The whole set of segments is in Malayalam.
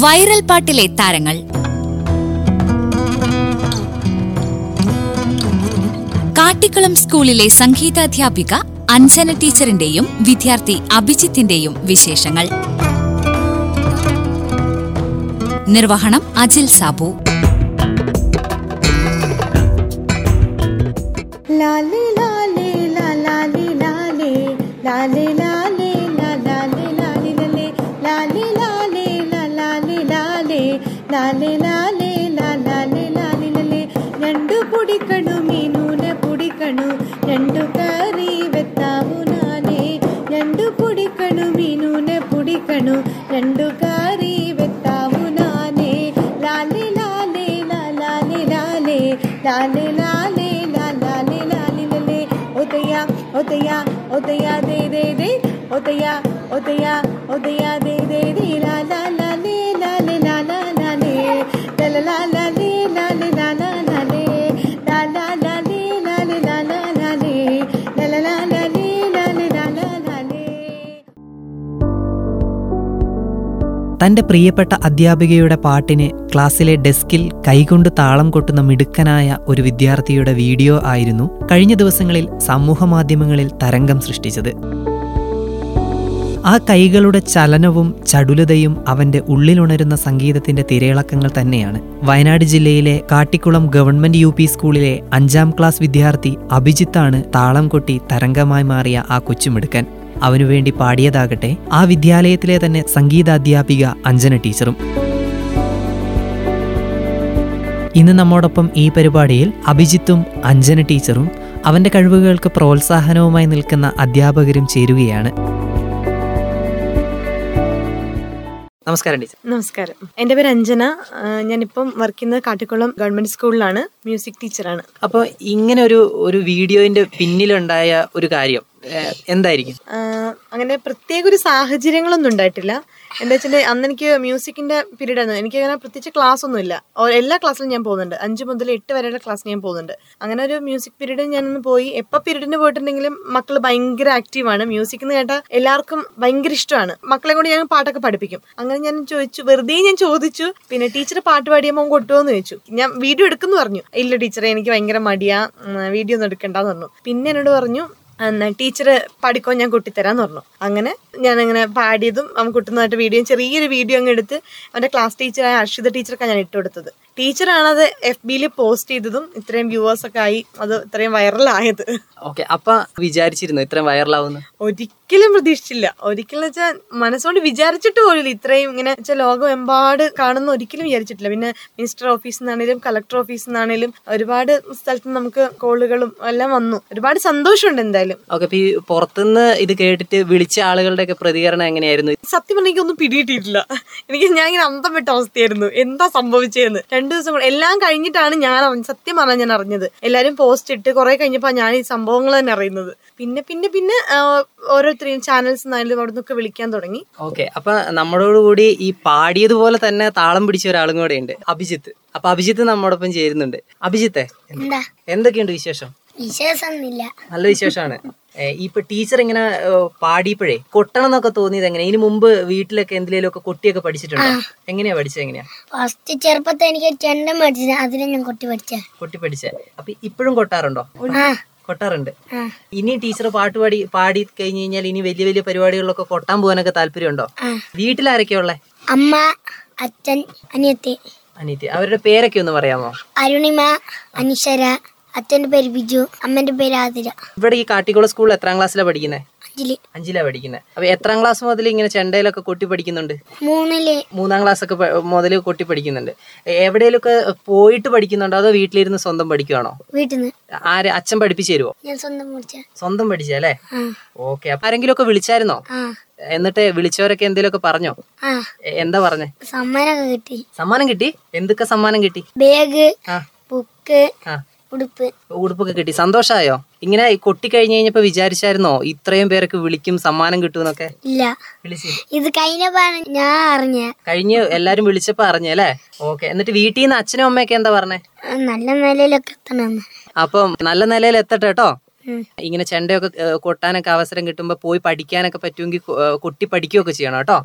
വൈറൽ പാട്ടിലെ താരങ്ങൾ. കാട്ടിക്കുളം സ്കൂളിലെ സംഗീതാധ്യാപിക അഞ്ജന ടീച്ചറിന്റെയും വിദ്യാർത്ഥി അഭിജിത്തിന്റെയും വിശേഷങ്ങൾ. നിർവഹണം അജിൽ സാബു. ലാലി ലാലി ലാലി ലാലി ലാലി ലാലേ ലാലേ ലാലേ ലാലേ ലാലാലേ ലാലേ ലലേ രണ്ട് പുടിക്കണു മീനൂനെ പുടിക്കണു രണ്ട് കറി വെത്താവു നാലേ. രണ്ട് പൊടിക്കണു മീനൂനെ പൊടിക്കണു രണ്ട് കറി വെത്താവു നാലേ. ലാലേ ലാലേ ലാലാലേ ലാലേ ലാലേ. ലാലേ ലാലാലേ ലാലേ ഒതയാ ദേ ദേ ഒതയാ ഒതയാ ഒതയാ ദേ ദേ തന്റെ പ്രിയപ്പെട്ട അധ്യാപികയുടെ പാട്ടിന് ക്ലാസ്സിലെ ഡെസ്കിൽ കൈകൊണ്ട് താളം കൊട്ടുന്ന മിടുക്കനായ ഒരു വിദ്യാർത്ഥിയുടെ വീഡിയോ ആയിരുന്നു കഴിഞ്ഞ ദിവസങ്ങളിൽ സമൂഹമാധ്യമങ്ങളിൽ തരംഗം സൃഷ്ടിച്ചത്. ആ കൈകളുടെ ചലനവും ചടുലതയും അവന്റെ ഉള്ളിലുണരുന്ന സംഗീതത്തിന്റെ തിരയിളക്കങ്ങൾ തന്നെയാണ്. വയനാട് ജില്ലയിലെ കാട്ടിക്കുളം ഗവൺമെന്റ് യു സ്കൂളിലെ അഞ്ചാം ക്ലാസ് വിദ്യാർത്ഥി അഭിജിത്താണ് താളം കൊട്ടി തരംഗമായി മാറിയ ആ കൊച്ചുമിടുക്കൻ. അവനു വേണ്ടി പാടിയതാകട്ടെ. ആ വിദ്യാലയത്തിലെ തന്നെ സംഗീതാധ്യാപിക അഞ്ജന ടീച്ചറും. ഇന്ന് നമ്മോടൊപ്പം ഈ പരിപാടിയിൽ അഭിജിത്തും അഞ്ജന ടീച്ചറും അവന്റെ കഴിവുകൾക്ക് പ്രോത്സാഹനവുമായി നിൽക്കുന്ന അധ്യാപകരും ചേരുകയാണ്. നമസ്കാരം ടീച്ചർ. നമസ്കാരം. എന്റെ പേര് അഞ്ജന. ഞാനിപ്പം വർക്ക് ചെയ്യുന്നത് കാട്ടിക്കുളം ഗവൺമെന്റ് സ്കൂളിലാണ്. മ്യൂസിക് ടീച്ചറാണ്. അപ്പോൾ ഇങ്ങനെ ഒരു ഒരു വീഡിയോന്റെ പിന്നിലുണ്ടായ ഒരു കാര്യം. എന്തായിരിക്കും? അങ്ങനെ പ്രത്യേക ഒരു സാഹചര്യങ്ങളൊന്നും ഉണ്ടായിട്ടില്ല. എന്താ വെച്ചാൽ അന്ന് എനിക്ക് മ്യൂസിക്കിന്റെ പീരീഡ് ആയിരുന്നു എനിക്ക് അങ്ങനെ പ്രത്യേകിച്ച് ക്ലാസ് ഒന്നും ഇല്ല. എല്ലാ ക്ലാസ്സിലും ഞാൻ പോകുന്നുണ്ട്. അഞ്ച് മുതൽ എട്ട് വരെയുള്ള ക്ലാസ് ഞാൻ പോകുന്നുണ്ട്. അങ്ങനെ ഒരു മ്യൂസിക് പീരീഡ് ഞാനൊന്ന് പോയി. എപ്പോൾ പീരീഡിന് പോയിട്ടുണ്ടെങ്കിലും മക്കൾ ഭയങ്കര ആക്റ്റീവാണ് മ്യൂസിക് എന്ന് കേട്ടാൽ എല്ലാവർക്കും ഭയങ്കര ഇഷ്ടമാണ്. മക്കളെ കൊണ്ട് ഞാൻ പാട്ടൊക്കെ പഠിപ്പിക്കും. അങ്ങനെ ഞാൻ ചോദിച്ചു വെറുതെ ഞാൻ ചോദിച്ചു. പിന്നെ ടീച്ചർ പാട്ട് പാടിയ മോൻ കൊട്ടുമോന്ന് ചോദിച്ചു. ഞാൻ വീഡിയോ എടുക്കുന്നു പറഞ്ഞു. ഇല്ല ടീച്ചറെ എനിക്ക് ഭയങ്കര മടിയാ. വീഡിയോ ഒന്നും എടുക്കണ്ടെന്ന് പറഞ്ഞു. പിന്നെ എന്നോട് പറഞ്ഞു എന്നാ ടീച്ചർ പാടിക്കോ ഞാൻ കുട്ടിത്തരാന്ന് പറഞ്ഞു. അങ്ങനെ ഞാൻ അങ്ങനെ പാടിയതും അവൻ കുട്ടുന്നതായിട്ട് വീഡിയോ ചെറിയൊരു വീഡിയോ അങ്ങ് എടുത്ത് അവന്റെ ക്ലാസ് ടീച്ചറായ അർഷിത ടീച്ചർക്കാണ് ഞാൻ ഇട്ട് കൊടുത്തത് ടീച്ചറാണത് എഫ് ബിയിൽ പോസ്റ്റ് ചെയ്തതും ഇത്രയും വ്യൂവേഴ്സ് ഒക്കെ ആയി അത് ഇത്രയും വൈറലായത്. ഓക്കെ അപ്പൊ വിചാരിച്ചിരുന്നു ഇത്രയും വൈറലാവുന്നു? ഒരിക്കലും പ്രതീക്ഷിച്ചില്ല. ഒരിക്കലും വെച്ചാൽ മനസ്സുകൊണ്ട് വിചാരിച്ചിട്ട് പോലും ഇത്രയും ഇങ്ങനെ വെച്ചാൽ ലോകം എമ്പാട് കാണുന്ന ഒരിക്കലും വിചാരിച്ചിട്ടില്ല. പിന്നെ മിനിസ്റ്റർ ഓഫീസിൽ നിന്നാണേലും കളക്ടർ ഓഫീസിൽ നിന്നാണേലും ഒരുപാട് സ്ഥലത്ത് നമുക്ക് കോളുകളും എല്ലാം വന്നു. ഒരുപാട് സന്തോഷമുണ്ട് എന്തായാലും. ഓക്കെ അപ്പൊ ഈ പുറത്തുനിന്ന് ഇത് കേട്ടിട്ട് വിളിച്ച ആളുകളുടെ ഒക്കെ പ്രതികരണം എങ്ങനെയായിരുന്നു? സത്യം പറഞ്ഞാൽ എനിക്കൊന്നും പിടിയിട്ടിട്ടില്ല എനിക്ക് ഞാൻ ഇങ്ങനെ അന്തം വിട്ട അവസ്ഥയായിരുന്നു. എന്താ സംഭവിച്ചതെന്ന് രണ്ടു ദിവസം കൂടെ എല്ലാം കഴിഞ്ഞിട്ടാണ് ഞാൻ സത്യം പറഞ്ഞാൽ ഞാൻ അറിഞ്ഞത്. എല്ലാരും പോസ്റ്റ് ഇട്ട് കുറെ കഴിഞ്ഞപ്പോൾ ഞാൻ ഈ സംഭവങ്ങൾ തന്നെ അറിയുന്നത്. പിന്നെ പിന്നെ പിന്നെ ഓരോരുത്തരെയും ചാനൽസ് നിന്നായാലും അവിടെ നിന്നൊക്കെ വിളിക്കാൻ തുടങ്ങി. ഓക്കെ അപ്പൊ നമ്മളോട് കൂടി ഈ പാടിയതുപോലെ തന്നെ താളം പിടിച്ച ഒരാളും കൂടെ ഉണ്ട് അഭിജിത്ത്. അപ്പൊ അഭിജിത്ത് നമ്മോടൊപ്പം ചേരുന്നുണ്ട്. അഭിജിത്തെ എന്താ? എന്തൊക്കെയുണ്ട് വിശേഷം? വിശേഷമൊന്നുമില്ല നല്ല വിശേഷമാണ്. ഇപ്പൊ ടീച്ചർ ഇങ്ങനെ പാടിയപ്പോഴേ കൊട്ടണം എന്നൊക്കെ തോന്നിയത് എങ്ങനെ ഇതിന് മുമ്പ് വീട്ടിലൊക്കെ എന്തിലേലും ഒക്കെ കൊട്ടിയൊക്കെ പഠിച്ചിട്ടുണ്ടോ? എങ്ങനെയാ പഠിച്ചത് എങ്ങനെയാ? ഫസ്റ്റ് ചെറുപ്പത്തെ എനിക്ക് ചെണ്ടം പഠിച്ചത് അതിനെ ഞാൻ കൊട്ടി പഠിച്ച. കൊട്ടി പഠിച്ച. അപ്പൊ ഇപ്പോഴും കൊട്ടാറുണ്ടോ? കൊട്ടാറുണ്ട്. ഇനി ടീച്ചർ പാട്ട് പാടി പാടി കഴിഞ്ഞു കഴിഞ്ഞാൽ ഇനി വലിയ വലിയ പരിപാടികളിലൊക്കെ കൊട്ടാൻ പോകാനൊക്കെ താല്പര്യമുണ്ടോ? വീട്ടിലാരൊക്കെയാ ഉള്ളേ? അമ്മ അച്ഛൻ അനിയത്തി. അനിയത്തി. അവരുടെ പേരൊക്കെ ഒന്ന് പറയാമോ? അരുണിമ അനിശ്വര അച്ഛന്റെ പേര് ബിജു അമ്മന്റെ പേര് ആതിര. ഇവിടെ ഈ കാട്ടിക്കുളം സ്കൂളിൽ എത്രാം ക്ലാസ്സിലാണ് പഠിക്കുന്നത് അഞ്ചിൽ അഞ്ചിലാ പഠിക്കുന്നത് അപ്പൊ എത്രാം ക്ലാസ് മുതൽ ഇങ്ങനെ ചെണ്ടയിലൊക്കെ കൊട്ടി പഠിക്കുന്നുണ്ട്? മൂന്നിൽ. മൂന്നാം ക്ലാസ് ഒക്കെ മുതൽ കൊട്ടി പഠിക്കുന്നുണ്ട്. എവിടെയൊക്കെ പോയിട്ട് പഠിക്കുന്നുണ്ടോ അതോ വീട്ടിലിരുന്ന് സ്വന്തം പഠിക്കുവാണോ? വീട്ടിൽ ആര് അച്ഛൻ പഠിപ്പിച്ചു തരുമോ ഞാൻ സ്വന്തം പഠിച്ച. സ്വന്തം പഠിച്ചല്ലേ ഓക്കെ. അപ്പൊ ആരെങ്കിലും ഒക്കെ വിളിച്ചായിരുന്നോ എന്നിട്ട് വിളിച്ചവരൊക്കെ എന്തെങ്കിലുമൊക്കെ പറഞ്ഞോ? എന്താ പറഞ്ഞേ? സമ്മാനം കിട്ടി. സമ്മാനം കിട്ടി? എന്തൊക്കെ സമ്മാനം കിട്ടി? ബാഗ് ബുക്ക് ഉടുപ്പൊക്കെ കിട്ടി. സന്തോഷായോ? ഇങ്ങനെ കൊട്ടി കഴിഞ്ഞ് കഴിഞ്ഞപ്പോ വിചാരിച്ചായിരുന്നോ ഇത്രയും പേരൊക്കെ വിളിക്കും സമ്മാനം കിട്ടുമെന്നൊക്കെ ഇല്ല. ഇത് കഴിഞ്ഞപ്പാണ് ഞാൻ അറിഞ്ഞ. കഴിഞ്ഞ് എല്ലാരും വിളിച്ചപ്പോ അറിഞ്ഞല്ലേ ഓക്കെ. എന്നിട്ട് വീട്ടിൽ നിന്ന് അച്ഛനും അമ്മയൊക്കെ എന്താ പറഞ്ഞേ? നല്ല നിലയിലൊക്കെ എത്തണം. അപ്പം നല്ല നിലയിൽ എത്തട്ടെ കേട്ടോ. ഇങ്ങനെ ചെണ്ടയൊക്കെ കൊട്ടാനൊക്കെ അവസരം കിട്ടുമ്പോൾ പോയി പഠിക്കാനൊക്കെ പറ്റുമെങ്കിൽ കുട്ടി പഠിക്കുകയൊക്കെ ചെയ്യണം കേട്ടോ.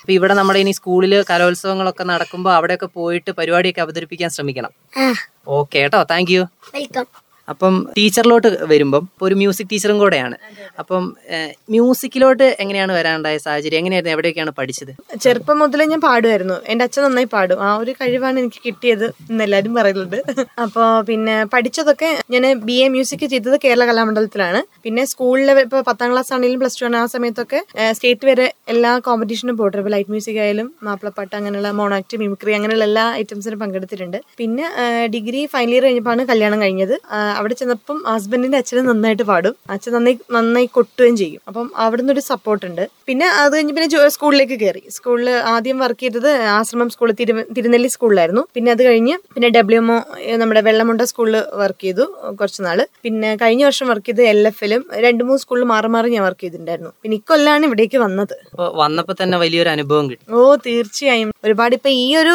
അപ്പൊ ഇവിടെ നമ്മുടെ ഇനി സ്കൂളിൽ കലോത്സവങ്ങളൊക്കെ നടക്കുമ്പോൾ അവിടെയൊക്കെ പോയിട്ട് പരിപാടിയൊക്കെ അവതരിപ്പിക്കാൻ ശ്രമിക്കണം. ഓക്കെ കേട്ടോ. Thank you. വെൽക്കം. അപ്പം ടീച്ചറിലോട്ട് വരുമ്പം ഒരു മ്യൂസിക് ടീച്ചറും കൂടെയാണ്. അപ്പം മ്യൂസിക്കിലോട്ട് എങ്ങനെയാണ് വരാനുണ്ടായ സാഹചര്യം? എങ്ങനെയായിരുന്നു? എവിടെയൊക്കെയാണ് പഠിച്ചത്? ചെറുപ്പം മുതലേ ഞാൻ പാടുമായിരുന്നു. എന്റെ അച്ഛൻ നന്നായി പാടും. ആ ഒരു കഴിവാണ് എനിക്ക് കിട്ടിയത് എന്ന് എല്ലാവരും പറയുന്നുണ്ട് അപ്പോൾ പിന്നെ പഠിച്ചതൊക്കെ ഞാൻ ബി എ മ്യൂസിക് ചെയ്തത് കേരള കലാമണ്ഡലത്തിലാണ്. പിന്നെ സ്കൂളിലെ ഇപ്പോൾ പത്താം ക്ലാസ് ആണെങ്കിലും പ്ലസ് ടു ആണ്. ആ സമയത്തൊക്കെ സ്റ്റേറ്റ് വരെ എല്ലാ കോമ്പറ്റീഷനും പോയിട്ടുണ്ട് ഇപ്പോൾ ലൈറ്റ് മ്യൂസിക് ആയാലും മാപ്പിളപ്പാട്ട് അങ്ങനെയുള്ള മോണാക്ട് മിമിക്രി അങ്ങനെയുള്ള എല്ലാ ഐറ്റംസിനും പങ്കെടുത്തിട്ടുണ്ട്. പിന്നെ ഡിഗ്രി ഫൈനൽ ഇയർ കഴിഞ്ഞപ്പോഴാണ് കല്യാണം കഴിഞ്ഞത്. അവിടെ ചെന്നപ്പം ഹസ്ബൻഡിന്റെ അച്ഛൻ നന്നായിട്ട് പാടും. അച്ഛൻ നന്നായി നന്നായി കൊട്ടുകയും ചെയ്യും. അപ്പം അവിടുന്ന് ഒരു സപ്പോർട്ട് ഉണ്ട്. പിന്നെ അത് കഴിഞ്ഞ് പിന്നെ സ്കൂളിലേക്ക് കയറി സ്കൂളിൽ ആദ്യം വർക്ക് ചെയ്തത് ആശ്രമം സ്കൂൾ തിരു തിരുനെല്ലി സ്കൂളിലായിരുന്നു പിന്നെ അത് കഴിഞ്ഞ് പിന്നെ ഡബ്ല്യു എം നമ്മുടെ വെള്ളമുണ്ട സ്കൂളിൽ വർക്ക് ചെയ്തു കുറച്ച് നാൾ. പിന്നെ കഴിഞ്ഞ വർഷം വർക്ക് ചെയ്ത് എൽ എഫിലും രണ്ട് മൂന്ന് സ്കൂളിൽ മാറി മാറി ഞാൻ വർക്ക് ചെയ്തിട്ടുണ്ടായിരുന്നു. പിന്നെ ഇക്കൊല്ലാണ് ഇവിടേക്ക് വന്നത്. വന്നപ്പോ തന്നെ വലിയൊരു അനുഭവം കിട്ടും. ഓ തീർച്ചയായും. ഒരുപാട് ഇപ്പൊ ഈ ഒരു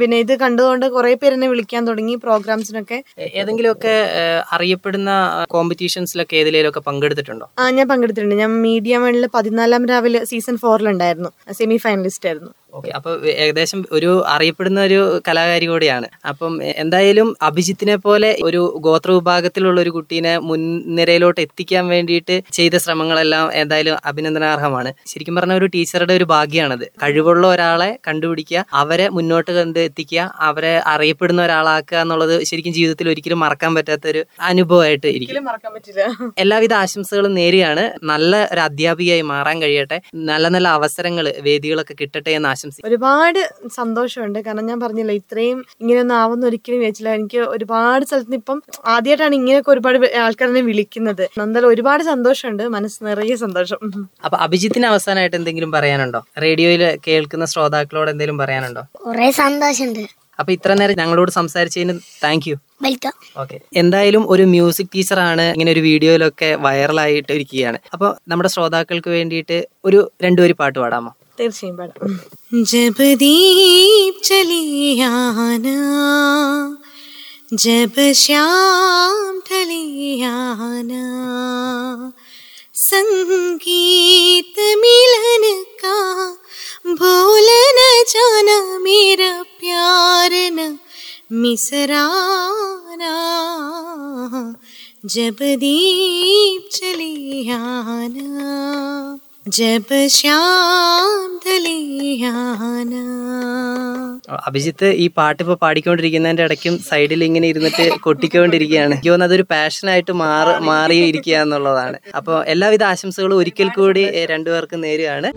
പിന്നെ ഇത് കണ്ടതുകൊണ്ട് കുറെ പേര് എന്നെ വിളിക്കാൻ തുടങ്ങി പ്രോഗ്രാംസിനൊക്കെ. ഏതെങ്കിലുമൊക്കെ അറിയപ്പെടുന്ന കോമ്പറ്റീഷൻസിലൊക്കെ ഏതിലേലൊക്കെ പങ്കെടുത്തിട്ടുണ്ടോ? ആ ഞാൻ പങ്കെടുത്തിട്ടുണ്ട്. ഞാൻ മീഡിയ മണിൽ പതിനാലാം രാവിലെ സീസൺ ഫോറിലുണ്ടായിരുന്നു. സെമി ഫൈനലിസ്റ്റ് ആയിരുന്നു ഓക്കെ. അപ്പൊ ഏകദേശം ഒരു അറിയപ്പെടുന്ന ഒരു കലാകാരി കൂടിയാണ്. അപ്പം എന്തായാലും അഭിജിത്തിനെ പോലെ ഒരു ഗോത്ര വിഭാഗത്തിലുള്ള ഒരു കുട്ടീനെ മുൻനിരയിലോട്ട് എത്തിക്കാൻ വേണ്ടിയിട്ട് ചെയ്ത ശ്രമങ്ങളെല്ലാം എന്തായാലും അഭിനന്ദനാർഹമാണ്. ശരിക്കും പറഞ്ഞ ഒരു ടീച്ചറുടെ ഒരു ഭാഗ്യമാണത് കഴിവുള്ള ഒരാളെ കണ്ടുപിടിക്കുക അവരെ മുന്നോട്ട് കണ്ട് എത്തിക്കുക അവരെ അറിയപ്പെടുന്ന ഒരാളാക്കുക എന്നുള്ളത് ശരിക്കും ജീവിതത്തിൽ ഒരിക്കലും മറക്കാൻ പറ്റാത്ത ഒരു അനുഭവമായിട്ട് ഇരിക്കും. മറക്കാൻ പറ്റില്ല. എല്ലാവിധ ആശംസകളും നേരെയാണ് നല്ല ഒരു അധ്യാപികയായി മാറാൻ കഴിയട്ടെ. നല്ല നല്ല അവസരങ്ങൾ വേദികളൊക്കെ കിട്ടട്ടെ എന്ന് ആശംസിക്കുന്നു. ഒരുപാട് സന്തോഷമുണ്ട്. കാരണം ഞാൻ പറഞ്ഞല്ലോ ഇത്രയും ഇങ്ങനെയൊന്നും ആവുന്ന ഒരിക്കലും വിചാരിച്ചില്ല. എനിക്ക് ഒരുപാട് സ്ഥലത്ത് നിന്ന് ഇപ്പം ആദ്യമായിട്ടാണ് ഇങ്ങനെയൊക്കെ ഒരുപാട് ആൾക്കാരെ വിളിക്കുന്നത്. എന്തായാലും ഒരുപാട് സന്തോഷമുണ്ട്. മനസ്സ് നിറയെ സന്തോഷം. അപ്പൊ അഭിജിത്തിന് അവസാനമായിട്ട് എന്തെങ്കിലും പറയാനുണ്ടോ? റേഡിയോയിൽ കേൾക്കുന്ന ശ്രോതാക്കളോട് എന്തെങ്കിലും പറയാനുണ്ടോ? കുറെ സന്തോഷമുണ്ട്. അപ്പൊ ഇത്ര നേരം ഞങ്ങളോട് സംസാരിച്ചതിന് താങ്ക് യു വെൽക്കം. ഓക്കെ എന്തായാലും ഒരു മ്യൂസിക് ടീച്ചർ ആണ് ഇങ്ങനെ ഒരു വീഡിയോയിലൊക്കെ വൈറലായിട്ട് ഇരിക്കുകയാണ്. അപ്പൊ നമ്മുടെ ശ്രോതാക്കൾക്ക് വേണ്ടിയിട്ട് ഒരു രണ്ടുപേര് പാട്ട് പാടാമോ? तेरे से बड़ा। जब चली आना, जब श्याम ढली संगीत मिलन का, भूल न जाना मेरा प्यार न, मिसराना। जब दीप चली आना ജബ അഭിജിത്ത് ഈ പാട്ട് ഇപ്പൊ പാടിക്കൊണ്ടിരിക്കുന്നതിന്റെ ഇടയ്ക്കും സൈഡിൽ ഇങ്ങനെ ഇരുന്നിട്ട് കൊട്ടിക്കൊണ്ടിരിക്കുകയാണ്. എനിക്ക് തോന്നുന്നത് അതൊരു പാഷനായിട്ട് മാറി മാറിയിരിക്കുക എന്നുള്ളതാണ്. അപ്പോൾ എല്ലാവിധ ആശംസകളും ഒരിക്കൽ കൂടി രണ്ടുപേർക്കും നേരുകയാണ്.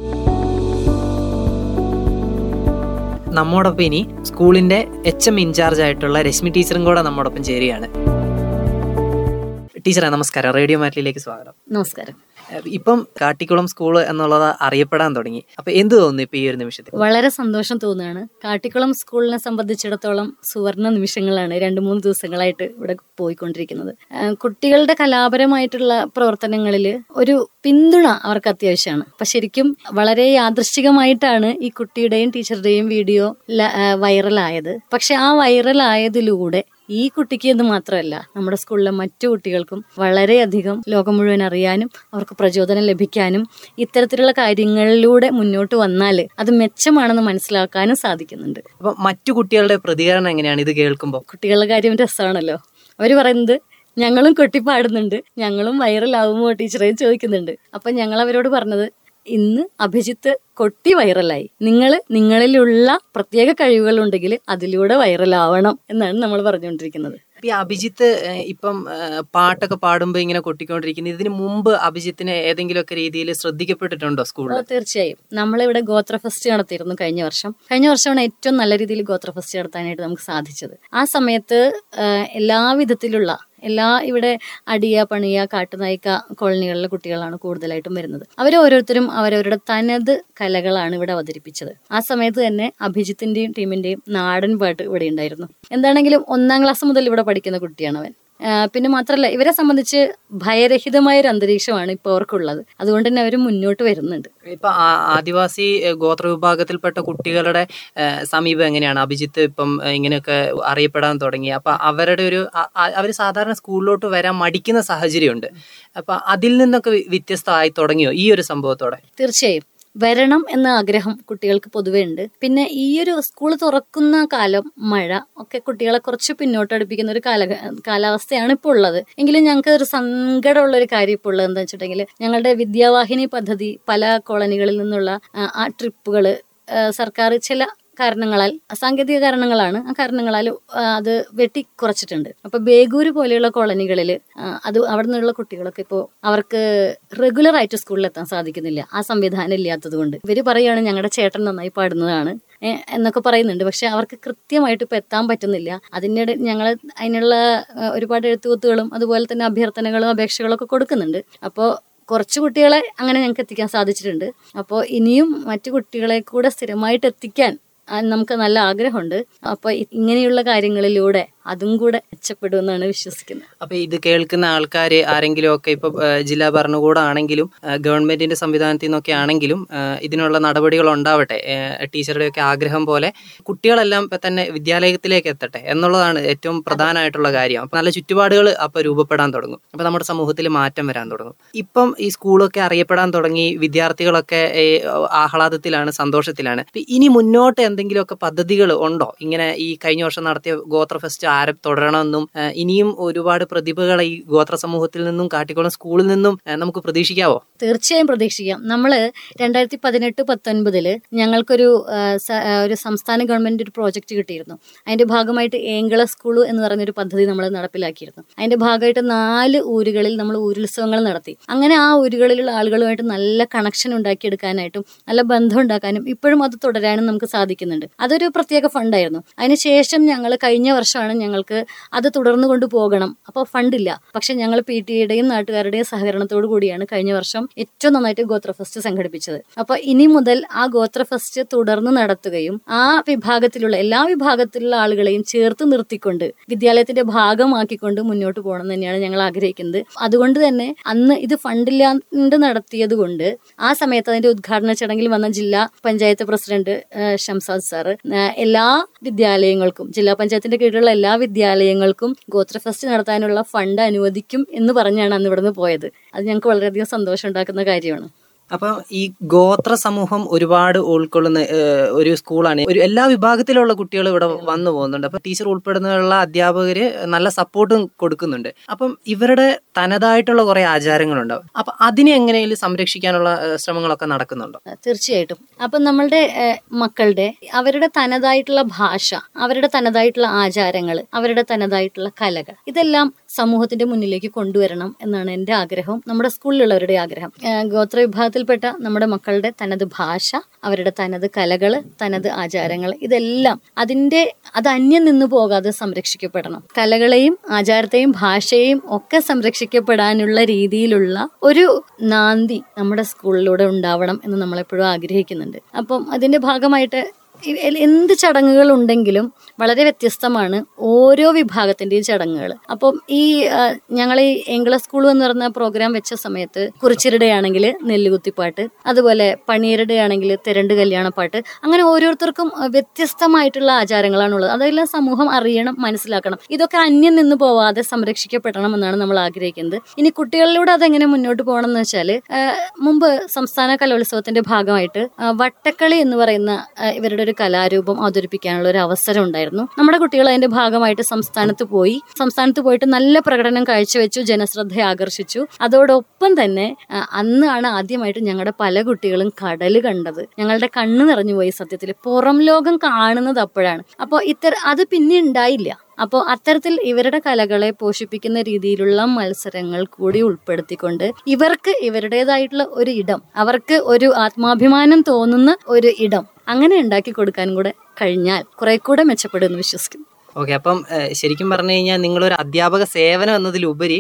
നമ്മോടൊപ്പം ഇനി സ്കൂളിന്റെ എച്ച് എം ഇൻചാർജ് ആയിട്ടുള്ള രശ്മി ടീച്ചറും കൂടെ നമ്മോടൊപ്പം ചേരുകയാണ്. ടീച്ചറെ നമസ്കാരം. റേഡിയോ മാറ്റിലേക്ക് സ്വാഗതം. നമസ്കാരം. ഇപ്പം കാട്ടിക്കുളം സ്കൂൾ എന്നുള്ളത് അറിയപ്പെടാൻ തുടങ്ങി. അപ്പൊ എന്ത് തോന്നുന്നു ഇപ്പൊ ഈ ഒരു നിമിഷത്തിൽ? വളരെ സന്തോഷം തോന്നുകയാണ്. കാട്ടിക്കുളം സ്കൂളിനെ സംബന്ധിച്ചിടത്തോളം സുവർണ നിമിഷങ്ങളാണ് രണ്ട് മൂന്ന് ദിവസങ്ങളായിട്ട് ഇവിടെ പോയിക്കൊണ്ടിരിക്കുന്നത്. കുട്ടികളുടെ കലാപരമായിട്ടുള്ള പ്രവർത്തനങ്ങളിൽ ഒരു പിന്തുണ അവർക്ക് അത്യാവശ്യമാണ്. അപ്പൊ ശരിക്കും വളരെ യാദൃശ്ചികമായിട്ടാണ് ഈ കുട്ടിയുടെയും ടീച്ചറുടെയും വീഡിയോ വൈറലായത്. പക്ഷെ ആ വൈറലായതിലൂടെ ഈ കുട്ടിക്ക് എന്ന് മാത്രമല്ല നമ്മുടെ സ്കൂളിലെ മറ്റു കുട്ടികൾക്കും വളരെയധികം ലോകം മുഴുവൻ അറിയാനും അവർക്ക് പ്രചോദനം ലഭിക്കാനും ഇത്തരത്തിലുള്ള കാര്യങ്ങളിലൂടെ മുന്നോട്ട് വന്നാൽ അത് മെച്ചമാണെന്ന് മനസ്സിലാക്കാനും സാധിക്കുന്നുണ്ട്. അപ്പൊ മറ്റു കുട്ടികളുടെ പ്രതികരണം എങ്ങനെയാണ്? ഇത് കേൾക്കുമ്പോൾ കുട്ടികളുടെ കാര്യം രസമാണല്ലോ. അവർ പറയുന്നത് ഞങ്ങളും കൊട്ടിപ്പാടുന്നുണ്ട്. ഞങ്ങളും വൈറലാവുമോ ടീച്ചറേയും ചോദിക്കുന്നുണ്ട്. അപ്പം ഞങ്ങൾ അവരോട് പറഞ്ഞത് ഇന്ന് അഭിജിത്ത് കൊട്ടി വൈറലായി. നിങ്ങൾ നിങ്ങളിലുള്ള പ്രത്യേക കഴിവുകളുണ്ടെങ്കിൽ അതിലൂടെ വൈറലാവണം എന്നാണ് നമ്മൾ പറഞ്ഞുകൊണ്ടിരിക്കുന്നത്. ഈ അഭിജിത്ത് ഇപ്പം പാട്ടൊക്കെ പാടുമ്പോൾ ഇങ്ങനെ കൊട്ടിക്കൊണ്ടിരിക്കുന്നത് ഇതിന് മുമ്പ് അഭിജിത്തിന് ഏതെങ്കിലുമൊക്കെ രീതിയിൽ ശ്രദ്ധിക്കപ്പെട്ടിട്ടുണ്ടോ സ്കൂളിൽ തീർച്ചയായും. നമ്മളിവിടെ ഗോത്ര ഫെസ്റ്റ് നടത്തിയിരുന്നു കഴിഞ്ഞ വർഷം. കഴിഞ്ഞ വർഷമാണ് ഏറ്റവും നല്ല രീതിയിൽ ഗോത്ര ഫെസ്റ്റ് നടത്താനായിട്ട് നമുക്ക് സാധിച്ചത്. ആ സമയത്ത് എല്ലാവിധത്തിലുള്ള എല്ലാ ഇവിടെ അടിയ പണിയ കാട്ടുനായിക്ക കോളനികളിലെ കുട്ടികളാണ് കൂടുതലായിട്ടും വരുന്നത്. അവർ ഓരോരുത്തരും അവരവരുടെ തനത് കലകളാണ് ഇവിടെ അവതരിപ്പിച്ചത്. ആ സമയത്ത് തന്നെ അഭിജിത്തിന്റെയും ടീമിന്റെയും നാടൻ പാട്ട് ഇവിടെ ഉണ്ടായിരുന്നു. എന്താണെങ്കിലും ഒന്നാം ക്ലാസ് മുതൽ ഇവിടെ പഠിക്കുന്ന കുട്ടിയാണ് അവൻ. പിന്നെ മാത്രമല്ല ഇവരെ സംബന്ധിച്ച് ഭയരഹിതമായ ഒരു അന്തരീക്ഷമാണ് ഇപ്പോൾ അവർക്കുള്ളത്. അതുകൊണ്ട് തന്നെ അവർ മുന്നോട്ട് വരുന്നുണ്ട്. ഇപ്പൊ ആദിവാസി ഗോത്ര വിഭാഗത്തിൽപ്പെട്ട കുട്ടികളുടെ സമീപം എങ്ങനെയാണ്? അഭിജിത്ത് ഇപ്പം ഇങ്ങനെയൊക്കെ അറിയപ്പെടാൻ തുടങ്ങി. അപ്പൊ അവരുടെ ഒരു അവർ സാധാരണ സ്കൂളിലോട്ട് വരാൻ മടിക്കുന്ന സാഹചര്യമുണ്ട്. അപ്പൊ അതിൽ നിന്നൊക്കെ വ്യത്യസ്തമായി തുടങ്ങിയോ ഈ ഒരു സംഭവത്തോടെ? തീർച്ചയായും. വരണം എന്ന ആഗ്രഹം കുട്ടികൾക്ക് പൊതുവേ ഉണ്ട്. പിന്നെ ഈ ഒരു സ്കൂൾ തുറക്കുന്ന കാലം മഴ ഒക്കെ കുട്ടികളെ കുറച്ച് പിന്നോട്ടടുപ്പിക്കുന്ന ഒരു കാല കാലാവസ്ഥയാണ് ഇപ്പോൾ ഉള്ളത്. എങ്കിലും ഞങ്ങൾക്ക് ഒരു സങ്കടമുള്ള ഒരു കാര്യം ഇപ്പോൾ ഉള്ളത് എന്താ വെച്ചിട്ടുണ്ടെങ്കിൽ ഞങ്ങളുടെ വിദ്യാവാഹിനി പദ്ധതി പല കോളനികളിൽ നിന്നുള്ള ആ, ട്രിപ്പുകൾ സർക്കാർ ചില കാരണങ്ങളാൽ സാങ്കേതിക കാരണങ്ങളാണ് ആ കാരണങ്ങളാൽ അത് വെട്ടി കുറച്ചിട്ടുണ്ട് അപ്പോൾ ബേഗൂര് പോലെയുള്ള കോളനികളിൽ അത് അവിടെ നിന്നുള്ള കുട്ടികളൊക്കെ ഇപ്പോൾ അവർക്ക് റെഗുലർ ആയിട്ട് സ്കൂളിൽ എത്താൻ സാധിക്കുന്നില്ല. ആ സംവിധാനം ഇല്ലാത്തത് കൊണ്ട്. ഇവർ പറയുകയാണ് ഞങ്ങളുടെ ചേട്ടൻ നന്നായി പാടുന്നതാണ് എന്നൊക്കെ പറയുന്നുണ്ട്. പക്ഷെ അവർക്ക് കൃത്യമായിട്ട് ഇപ്പൊ എത്താൻ പറ്റുന്നില്ല. അതിനിടെ ഞങ്ങൾ അതിനുള്ള ഒരുപാട് എഴുത്തുകുത്തുകളും അതുപോലെ തന്നെ അഭ്യർത്ഥനകളും അപേക്ഷകളൊക്കെ കൊടുക്കുന്നുണ്ട്. അപ്പോൾ കുറച്ച് കുട്ടികളെ അങ്ങനെ ഞങ്ങൾക്ക് എത്തിക്കാൻ സാധിച്ചിട്ടുണ്ട്. അപ്പോൾ ഇനിയും മറ്റു കുട്ടികളെ കൂടെ സ്ഥിരമായിട്ട് എത്തിക്കാൻ നമുക്ക് നല്ല ആഗ്രഹമുണ്ട്. അപ്പോൾ ഇങ്ങനെയുള്ള കാര്യങ്ങളിലൂടെ അതും കൂടെ മെച്ചപ്പെടുമെന്നാണ് വിശ്വസിക്കുന്നത്. അപ്പൊ ഇത് കേൾക്കുന്ന ആൾക്കാർ ആരെങ്കിലും ഒക്കെ ഇപ്പൊ ജില്ലാ ഭരണകൂടം ആണെങ്കിലും ഗവൺമെന്റിന്റെ സംവിധാനത്തിൽ നിന്നൊക്കെ ആണെങ്കിലും ഇതിനുള്ള നടപടികൾ ഉണ്ടാവട്ടെ ഏഹ്, ടീച്ചറുടെ ഒക്കെ ആഗ്രഹം പോലെ കുട്ടികളെല്ലാം ഇപ്പൊ തന്നെ വിദ്യാലയത്തിലേക്ക് എത്തട്ടെ എന്നുള്ളതാണ് ഏറ്റവും പ്രധാനമായിട്ടുള്ള കാര്യം. അപ്പൊ നല്ല ചുറ്റുപാടുകൾ അപ്പൊ രൂപപ്പെടാൻ തുടങ്ങും. അപ്പൊ നമ്മുടെ സമൂഹത്തിൽ മാറ്റം വരാൻ തുടങ്ങും. ഇപ്പം ഈ സ്കൂളൊക്കെ അറിയപ്പെടാൻ തുടങ്ങി വിദ്യാർത്ഥികളൊക്കെ ആഹ്ലാദത്തിലാണ് സന്തോഷത്തിലാണ്. ഇനി മുന്നോട്ട് എന്തെങ്കിലുമൊക്കെ പദ്ധതികൾ ഉണ്ടോ? ഇങ്ങനെ ഈ കഴിഞ്ഞ വർഷം നടത്തിയ ഗോത്ര ഫെസ്റ്റ് ആരം തുടരണമെന്നും ഇനിയും ഒരുപാട് പ്രതിഭകളെ ഈ ഗോത്ര സമൂഹത്തിൽ നിന്നും കാട്ടിക്കുളം സ്കൂളിൽ നിന്നും നമുക്ക് പ്രതീക്ഷിക്കാവോ? തീർച്ചയായും പ്രതീക്ഷിക്കാം. നമ്മൾ രണ്ടായിരത്തി പതിനെട്ട് പത്തൊൻപതിൽ ഞങ്ങൾക്കൊരു ഒരു സംസ്ഥാന ഗവൺമെന്റ് ഒരു പ്രോജക്റ്റ് കിട്ടിയിരുന്നു. അതിന്റെ ഭാഗമായിട്ട് ഏങ്കള സ്കൂൾ എന്ന് പറയുന്നൊരു പദ്ധതി നമ്മൾ നടപ്പിലാക്കിയിരുന്നു. അതിന്റെ ഭാഗമായിട്ട് നാല് ഊരുകളിൽ നമ്മൾ ഊരുത്സവങ്ങൾ നടത്തി. അങ്ങനെ ആ ഊരുകളിലുള്ള ആളുകളുമായിട്ട് നല്ല കണക്ഷൻ ഉണ്ടാക്കിയെടുക്കാനായിട്ടും നല്ല ബന്ധം ഉണ്ടാക്കാനും ഇപ്പോഴും അത് തുടരാനും നമുക്ക് സാധിക്കുന്നുണ്ട്. അതൊരു പ്രത്യേക ഫണ്ടായിരുന്നു അതിനുശേഷം ഞങ്ങൾ കഴിഞ്ഞ വർഷമാണ് ഞങ്ങൾക്ക് അത് തുടർന്നു കൊണ്ടുപോകണം അപ്പോൾ ഫണ്ടില്ല പക്ഷെ ഞങ്ങൾ പി ടി എയുടെയും നാട്ടുകാരുടെയും സഹകരണത്തോടു കൂടിയാണ് കഴിഞ്ഞ വർഷം ഏറ്റവും നന്നായിട്ട് ഗോത്ര ഫെസ്റ്റ് സംഘടിപ്പിച്ചത്. അപ്പൊ ഇനി മുതൽ ആ ഗോത്ര ഫെസ്റ്റ് തുടർന്ന് നടത്തുകയും ആ വിഭാഗത്തിലുള്ള എല്ലാ വിഭാഗത്തിലുള്ള ആളുകളെയും ചേർത്ത് നിർത്തിക്കൊണ്ട് വിദ്യാലയത്തിന്റെ ഭാഗമാക്കിക്കൊണ്ട് മുന്നോട്ട് പോകണം തന്നെയാണ് ഞങ്ങൾ ആഗ്രഹിക്കുന്നത്. അതുകൊണ്ട് തന്നെ അന്ന് ഇത് ഫണ്ടില്ലാണ്ട് നടത്തിയത് കൊണ്ട് ആ സമയത്ത് അതിന്റെ ഉദ്ഘാടന ചടങ്ങിൽ വന്ന ജില്ലാ പഞ്ചായത്ത് പ്രസിഡന്റ് ഷംസാദ് സാറ് എല്ലാ വിദ്യാലയങ്ങൾക്കും ജില്ലാ പഞ്ചായത്തിന്റെ കീഴിലുള്ള എല്ലാ വിദ്യാലയങ്ങൾക്കും ഗോത്ര ഫെസ്റ്റ് നടത്താനുള്ള ഫണ്ട് അനുവദിക്കും എന്ന് പറഞ്ഞാണ് അന്ന് ഇവിടുന്ന് പോയത്. അത് ഞങ്ങൾക്ക് വളരെയധികം സന്തോഷം ഉണ്ടാക്കുന്ന കാര്യമാണ്. അപ്പം ഈ ഗോത്ര സമൂഹം ഒരുപാട് ഉൾക്കൊള്ളുന്ന ഒരു സ്കൂളാണ്. ഒരു എല്ലാ വിഭാഗത്തിലുള്ള കുട്ടികൾ ഇവിടെ വന്നു പോകുന്നുണ്ട്. അപ്പൊ ടീച്ചർ ഉൾപ്പെടുന്നുള്ള അധ്യാപകർ നല്ല സപ്പോർട്ടും കൊടുക്കുന്നുണ്ട്. അപ്പം ഇവരുടെ തനതായിട്ടുള്ള കുറെ ആചാരങ്ങളുണ്ടാവും അപ്പൊ അതിനെ എങ്ങനെയും സംരക്ഷിക്കാനുള്ള ശ്രമങ്ങളൊക്കെ നടക്കുന്നുണ്ടോ? തീർച്ചയായിട്ടും. അപ്പം നമ്മളുടെ മക്കളുടെ അവരുടെ തനതായിട്ടുള്ള ഭാഷ അവരുടെ തനതായിട്ടുള്ള ആചാരങ്ങൾ അവരുടെ തനതായിട്ടുള്ള കലകൾ ഇതെല്ലാം സമൂഹത്തിന്റെ മുന്നിലേക്ക് കൊണ്ടുവരണം എന്നാണ് എന്റെ ആഗ്രഹം. നമ്മുടെ സ്കൂളിലുള്ളവരുടെ ആഗ്രഹം. ഗോത്ര ഗോത്ര വിഭാഗത്തിൽപ്പെട്ട നമ്മുടെ മക്കളുടെ തനത് ഭാഷ അവരുടെ തനത് കലകൾ തനത് ആചാരങ്ങൾ ഇതെല്ലാം അതിന്റെ അത് അന്യം നിന്ന് പോകാതെ സംരക്ഷിക്കപ്പെടണം. കലകളെയും ആചാരത്തെയും ഭാഷയെയും ഒക്കെ സംരക്ഷിക്കപ്പെടാനുള്ള രീതിയിലുള്ള ഒരു നാന്തി നമ്മുടെ സ്കൂളിലൂടെ ഉണ്ടാവണം എന്ന് നമ്മളെപ്പോഴും ആഗ്രഹിക്കുന്നുണ്ട്. അപ്പം അതിന്റെ ഭാഗമായിട്ട് എന്ത് ചടങ്ങുകൾ ഉണ്ടെങ്കിലും വളരെ വ്യത്യസ്തമാണ് ഓരോ വിഭാഗത്തിന്റെയും ചടങ്ങുകൾ അപ്പം ഈ ഞങ്ങൾ ഈ എങ്കിള സ്കൂൾ എന്ന് പറഞ്ഞ പ്രോഗ്രാം വെച്ച സമയത്ത് കുറിച്ചിരുടെ ആണെങ്കിൽ നെല്ലുകുത്തിപ്പാട്ട് അതുപോലെ പണിയരുടെ ആണെങ്കിൽ കല്യാണ പാട്ട് അങ്ങനെ ഓരോരുത്തർക്കും വ്യത്യസ്തമായിട്ടുള്ള ആചാരങ്ങളാണ് ഉള്ളത് അതെല്ലാം സമൂഹം അറിയണം മനസ്സിലാക്കണം. ഇതൊക്കെ അന്യം നിന്ന് പോവാതെ സംരക്ഷിക്കപ്പെടണം എന്നാണ് നമ്മൾ ആഗ്രഹിക്കുന്നത്. ഇനി കുട്ടികളിലൂടെ അതെങ്ങനെ മുന്നോട്ട് പോകണം എന്ന് വെച്ചാൽ മുമ്പ് സംസ്ഥാന കലോത്സവത്തിന്റെ ഭാഗമായിട്ട് വട്ടക്കളി എന്ന് പറയുന്ന ഇവരുടെ ഒരു കലാരൂപം അവതരിപ്പിക്കാനുള്ള ഒരു അവസരം ഉണ്ടായിരുന്നു. നമ്മുടെ കുട്ടികൾ അതിന്റെ ഭാഗമായിട്ട് സംസ്ഥാനത്ത് പോയി. സംസ്ഥാനത്ത് പോയിട്ട് നല്ല പ്രകടനം കാഴ്ചവെച്ചു ജനശ്രദ്ധ ആകർഷിച്ചു. അതോടൊപ്പം തന്നെ അന്ന് അന്നാണ് ആദ്യമായിട്ട് ഞങ്ങളുടെ പല കുട്ടികളും കടൽ കണ്ടത്. ഞങ്ങളുടെ കണ്ണ് നിറഞ്ഞു പോയി സത്യത്തിൽ. പുറം ലോകം കാണുന്നത് അപ്പോഴാണ്. അപ്പോൾ ഇത്തര അത് പിന്നെ ഉണ്ടായില്ല. അപ്പോൾ അത്തരത്തിൽ ഇവരുടെ കലകളെ പോഷിപ്പിക്കുന്ന രീതിയിലുള്ള മത്സരങ്ങൾ കൂടി ഉൾപ്പെടുത്തിക്കൊണ്ട് ഇവർക്ക് ഇവരുടേതായിട്ടുള്ള ഒരു ഇടം. അവർക്ക് ഒരു ആത്മാഭിമാനം തോന്നുന്ന ഒരു ഇടം. അങ്ങനെ ഉണ്ടാക്കി കൊടുക്കാനും കൂടെ കഴിഞ്ഞാൽ കുറെ കൂടെ മെച്ചപ്പെടുമെന്ന് വിശ്വസിക്കുന്നു. ഓക്കെ അപ്പം ശരിക്കും പറഞ്ഞു കഴിഞ്ഞാൽ നിങ്ങളൊരു അധ്യാപക സേവനം എന്നതിലുപരി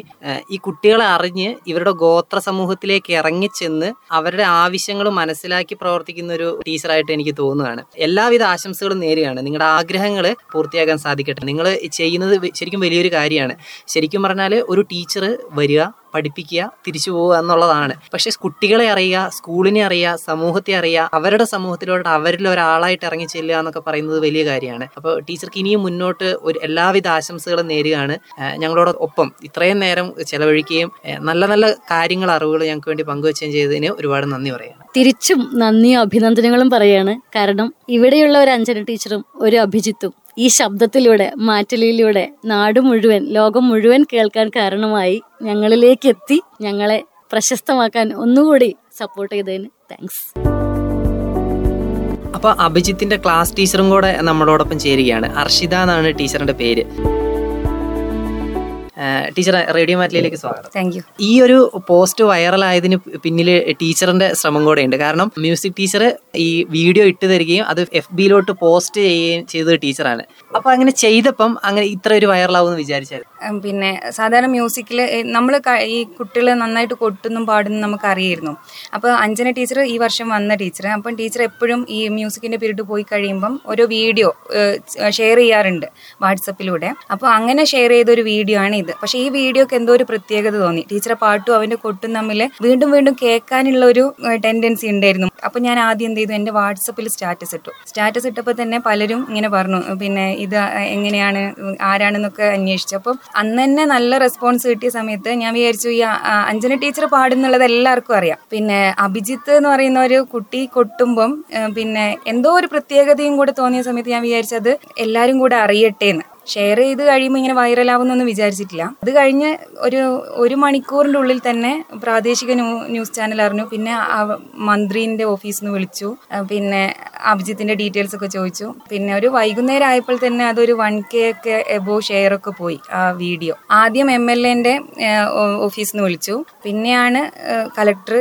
ഈ കുട്ടികളെ അറിഞ്ഞ് ഇവരുടെ ഗോത്ര സമൂഹത്തിലേക്ക് ഇറങ്ങിച്ചെന്ന് അവരുടെ ആവശ്യങ്ങൾ മനസ്സിലാക്കി പ്രവർത്തിക്കുന്ന ഒരു ടീച്ചറായിട്ട് എനിക്ക് തോന്നുകയാണ്. എല്ലാവിധ ആശംസകളും നേരുകയാണ്. നിങ്ങളുടെ ആഗ്രഹങ്ങൾ പൂർത്തിയാക്കാൻ സാധിക്കട്ടെ. നിങ്ങൾ ചെയ്യുന്നത് ശരിക്കും വലിയൊരു കാര്യമാണ്. ശരിക്കും പറഞ്ഞാൽ ഒരു ടീച്ചർ വരിക പഠിപ്പിക്കുക തിരിച്ചു പോവുക എന്നുള്ളതാണ്. പക്ഷെ കുട്ടികളെ അറിയുക സ്കൂളിനെ അറിയുക സമൂഹത്തെ അറിയുക അവരുടെ സമൂഹത്തിലോട്ട് അവരിൽ ഒരാളായിട്ട് ഇറങ്ങി ചെല്ലുക എന്നൊക്കെ പറയുന്നത് വലിയ കാര്യമാണ്. അപ്പോൾ ടീച്ചർക്ക് ഇനിയും മുന്നോട്ട് ഒരു എല്ലാവിധ ആശംസകളും നേരുകയാണ്. ഞങ്ങളോട് ഒപ്പം ഇത്രയും നേരം ചെലവഴിക്കുകയും നല്ല നല്ല കാര്യങ്ങൾ അറിവുകൾ ഞങ്ങൾക്ക് വേണ്ടി പങ്കുവച്ചുകയും ചെയ്തതിന് ഒരുപാട് നന്ദി പറയുകയാണ്. തിരിച്ചും നന്ദിയും അഭിനന്ദനങ്ങളും പറയാണ് കാരണം ഇവിടെയുള്ള ഒരു അഞ്ജന ടീച്ചറും ഒരു അഭിജിത്തും ഈ ശബ്ദത്തിലൂടെ മാറ്റലിലൂടെ നാട് മുഴുവൻ ലോകം മുഴുവൻ കേൾക്കാൻ കാരണമായി ഞങ്ങളിലേക്ക് എത്തി ഞങ്ങളെ പ്രശസ്തമാക്കാൻ ഒന്നുകൂടി സപ്പോർട്ട് ചെയ്തതിന് താങ്ക്സ് അപ്പോൾ അഭിജിത്തിന്റെ ക്ലാസ് ടീച്ചറും കൂടെ നമ്മളോടൊപ്പം ചേരുകയാണ്. അർഷിത എന്നാണ് ടീച്ചറിന്റെ പേര്. ടീച്ചർ റേഡിയോ മാറ്റിലേക്ക് സ്വാഗതം. താങ്ക് യു ഈ ഒരു പോസ്റ്റ് വൈറലായതിന് പിന്നിൽ ടീച്ചറിന്റെ ശ്രമം കൂടെ ഉണ്ട് കാരണം മ്യൂസിക് ടീച്ചർ ഈ വീഡിയോ ഇട്ട് തരികയും അത് എഫ് ബിയിലോട്ട് പോസ്റ്റ് ചെയ്യുകയും ചെയ്തത് ടീച്ചറാണ്. അപ്പൊ അങ്ങനെ ചെയ്തപ്പം അങ്ങനെ ഇത്ര ഒരു വൈറലാവും വിചാരിച്ചത് പിന്നെ സാധാരണ മ്യൂസിക്കിൽ നമ്മൾ ഈ കുട്ടികൾ നന്നായിട്ട് കൊട്ടുന്നും പാടുന്നും നമുക്ക് അറിയായിരുന്നു അപ്പോൾ അഞ്ജന ടീച്ചർ ഈ വർഷം വന്ന ടീച്ചർ അപ്പം ടീച്ചർ എപ്പോഴും ഈ മ്യൂസിക്കിന്റെ പീരീഡ് പോയി കഴിയുമ്പം ഓരോ വീഡിയോ ഷെയർ ചെയ്യാറുണ്ട് വാട്സപ്പിലൂടെ. അപ്പോൾ അങ്ങനെ ഷെയർ ചെയ്ത ഒരു വീഡിയോ ആണ് ഇത്. പക്ഷേ ഈ വീഡിയോക്ക് എന്തോ ഒരു പ്രത്യേകത തോന്നി. ടീച്ചറെ പാട്ടും അവന്റെ കൊട്ടും തമ്മിൽ വീണ്ടും വീണ്ടും കേൾക്കാനുള്ള ഒരു ടെൻഡൻസി ഉണ്ടായിരുന്നു. അപ്പൊ ഞാൻ ആദ്യം എന്ത് ചെയ്തു? എന്റെ വാട്സപ്പിൽ സ്റ്റാറ്റസ് ഇട്ടു. സ്റ്റാറ്റസ് ഇട്ടപ്പോൾ തന്നെ പലരും ഇങ്ങനെ പറഞ്ഞു പിന്നെ ഇത് എങ്ങനെയാണ് ആരാണെന്നൊക്കെ അന്വേഷിച്ചു. അപ്പം അന്ന് തന്നെ നല്ല റെസ്പോൺസ് കിട്ടിയ സമയത്ത് ഞാൻ വിചാരിച്ചു ഈ അഞ്ജന ടീച്ചർ പാടുന്നുള്ളത് എല്ലാവർക്കും അറിയാം. പിന്നെ അഭിജിത്ത് എന്ന് പറയുന്ന ഒരു കുട്ടി കൊട്ടുമ്പം പിന്നെ എന്തോ ഒരു പ്രത്യേകതയും കൂടെ തോന്നിയ സമയത്ത് ഞാൻ വിചാരിച്ചത് എല്ലാവരും കൂടെ അറിയട്ടെ എന്ന്. ഷെയർ ചെയ്ത് കഴിയുമ്പോൾ ഇങ്ങനെ വൈറലാവുന്നൊന്നും വിചാരിച്ചിട്ടില്ല. അത് കഴിഞ്ഞ് ഒരു ഒരു മണിക്കൂറിന്റെ ഉള്ളിൽ തന്നെ പ്രാദേശിക ന്യൂ- ന്യൂസ് ചാനൽ അറിഞ്ഞു. പിന്നെ മന്ത്രിന്റെ ഓഫീസിൽ നിന്ന് വിളിച്ചു. പിന്നെ അഭിജിത്തിന്റെ ഡീറ്റെയിൽസ് ഒക്കെ ചോദിച്ചു. പിന്നെ ഒരു വൈകുന്നേരം ആയപ്പോൾ തന്നെ അതൊരു വൺ കെ ഒക്കെ എബോ ഷെയർ ഒക്കെ പോയി ആ വീഡിയോ. ആദ്യം എം എൽ എന്റെ ഓഫീസിൽ നിന്ന് വിളിച്ചു. പിന്നെയാണ് കലക്ടർ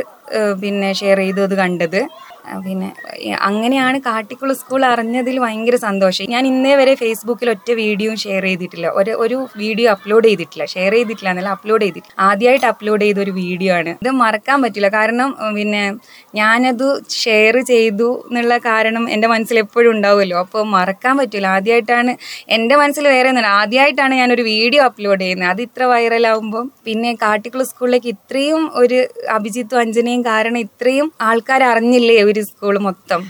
പിന്നെ ഷെയർ ചെയ്തത് കണ്ടത്. പിന്നെ അങ്ങനെയാണ് കാട്ടിക്കുള സ്കൂൾ അറിഞ്ഞതിൽ ഭയങ്കര സന്തോഷം. ഞാൻ ഇന്നേ വരെ ഫേസ്ബുക്കിൽ ഒറ്റ വീഡിയോ ഷെയർ ചെയ്തിട്ടില്ല. ഒരു ഒരു വീഡിയോ അപ്ലോഡ് ചെയ്തിട്ടില്ല. ഷെയർ ചെയ്തിട്ടില്ല എന്നല്ല അപ്ലോഡ് ചെയ്തിട്ടില്ല. ആദ്യമായിട്ട് അപ്ലോഡ് ചെയ്ത ഒരു വീഡിയോ ആണ്. ഇത് മറക്കാൻ പറ്റില്ല. കാരണം പിന്നെ ഞാനത് ഷെയർ ചെയ്തു എന്നുള്ള കാരണം എന്റെ മനസ്സിൽ എപ്പോഴും ഉണ്ടാവുമല്ലോ. അപ്പോൾ മറക്കാൻ പറ്റില്ല. ആദ്യമായിട്ടാണ് എന്റെ മനസ്സിൽ വേറെ ഒന്നുമില്ല. ആദ്യമായിട്ടാണ് ഞാനൊരു വീഡിയോ അപ്ലോഡ് ചെയ്യുന്നത്. അത് ഇത്ര വൈറലാവുമ്പോൾ പിന്നെ കാട്ടിക്കുള സ്കൂളിലേക്ക് ഇത്രയും ഒരു അഭിജിത്തും അഞ്ജനയും കാരണം ഇത്രയും ആൾക്കാർ അറിഞ്ഞില്ലേ ഒരു സ്കൂൾ മൊത്തം.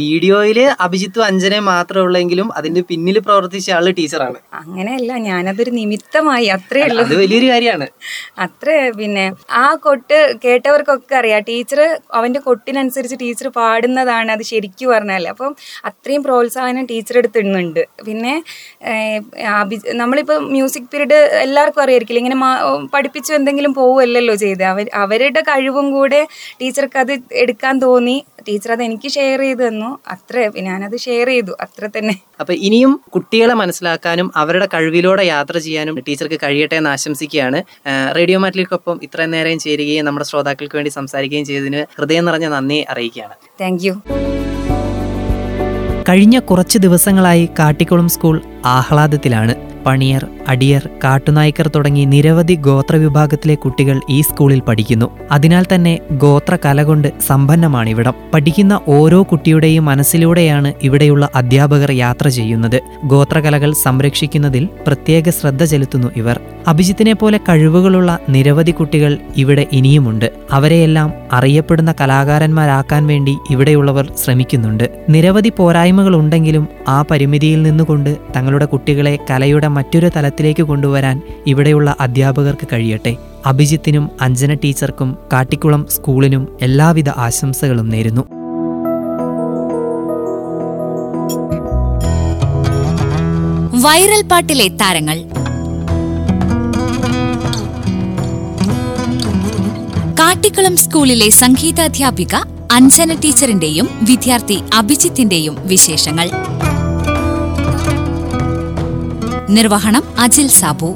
വീഡിയോയിൽ അഭിജിത്തും അഞ്ജനെ മാത്രമേ ഉള്ളെങ്കിലും അതിന്റെ പിന്നിൽ പ്രവർത്തിച്ച ആൾ ടീച്ചറാണ്. അങ്ങനെയല്ല ഞാനതൊരു നിമിത്തമായി അത്രേ ഉള്ളൂ. അത് വലിയൊരു കാര്യമാണ്. അത്രേ പിന്നെ ആ കൊട്ട് കേട്ടവർക്കൊക്കെ അറിയാം ടീച്ചർ അവന്റെ കൊട്ടിനനുസരിച്ച് ടീച്ചർ പാടുന്നതാണ് അത് ശരിക്കും പറഞ്ഞാൽ അപ്പം അത്രയും പ്രോത്സാഹനം ടീച്ചർ എടുത്തിടുന്നുണ്ട്. പിന്നെ നമ്മളിപ്പോ നമ്മളിപ്പോൾ മ്യൂസിക് പീരീഡ് എല്ലാവർക്കും അറിയായിരിക്കില്ല ഇങ്ങനെ പഠിപ്പിച്ചു എന്തെങ്കിലും പോവുമല്ലോ ചെയ്ത്. അവർ അവരുടെ കഴിവും കൂടെ ടീച്ചർക്ക് അത് എടുക്കാൻ തോന്നി. ടീച്ചർ അത് എനിക്ക് ഷെയർ ചെയ്തു തന്നു. അത്ര ഞാനത് ഷെയർ ചെയ്തു. അത്ര തന്നെ. അപ്പൊ ഇനിയും കുട്ടികളെ മനസ്സിലാക്കാനും അവരുടെ കഴിവിലൂടെ യാത്ര ചെയ്യാനും ടീച്ചർക്ക് കഴിയട്ടെ എന്ന് ആശംസിക്കുകയാണ്. റേഡിയോ മാറ്റിലേക്കൊപ്പം ഇത്രയും നേരം ചേരുകയും നമ്മുടെ ശ്രോതാക്കൾക്ക് വേണ്ടി സംസാരിക്കുകയും ചെയ്തതിന് ഹൃദയം നിറഞ്ഞ നന്ദി അറിയിക്കുകയാണ്. താങ്ക് യു കഴിഞ്ഞ കുറച്ച് ദിവസങ്ങളായി കാട്ടിക്കുളം സ്കൂൾ ആഹ്ലാദത്തിലാണ്. പണിയർ അടിയർ കാട്ടുനായ്ക്കർ തുടങ്ങി നിരവധി ഗോത്രവിഭാഗത്തിലെ കുട്ടികൾ ഈ സ്കൂളിൽ പഠിക്കുന്നു. അതിനാൽ തന്നെ ഗോത്ര കല കൊണ്ട് സമ്പന്നമാണിവിടം. പഠിക്കുന്ന ഓരോ കുട്ടിയുടെയും മനസ്സിലൂടെയാണ് ഇവിടെയുള്ള അധ്യാപകർ യാത്ര ചെയ്യുന്നത്. ഗോത്രകലകൾ സംരക്ഷിക്കുന്നതിൽ പ്രത്യേക ശ്രദ്ധ ചെലുത്തുന്നു ഇവർ. അഭിജിത്തിനെ പോലെ കഴിവുകളുള്ള നിരവധി കുട്ടികൾ ഇവിടെ ഇനിയുമുണ്ട്. അവരെയെല്ലാം അറിയപ്പെടുന്ന കലാകാരന്മാരാക്കാൻ വേണ്ടി ഇവിടെയുള്ളവർ ശ്രമിക്കുന്നുണ്ട്. നിരവധി പോരായ്മകളുണ്ടെങ്കിലും ആ പരിമിതിയിൽ നിന്നുകൊണ്ട് തങ്ങളുടെ കുട്ടികളെ കലയുടെ മറ്റൊരു തലത്തിലേക്ക് കൊണ്ടുവരാൻ ഇവിടെയുള്ള അധ്യാപകർക്ക് കഴിയട്ടെ. അഭിജിത്തിനും അഞ്ജന ടീച്ചർക്കും കാട്ടിക്കുളം സ്കൂളിനും എല്ലാവിധ ആശംസകളും നേരുന്നു. വൈറൽ പാട്ടിലെ താരങ്ങൾ. കാട്ടിക്കുളം സ്കൂളിലെ സംഗീതാധ്യാപിക അഞ്ജന ടീച്ചറിന്റെയും വിദ്യാർത്ഥി അഭിജിത്തിന്റെയും വിശേഷങ്ങൾ. നിർവഹണം അജിൽ സാബു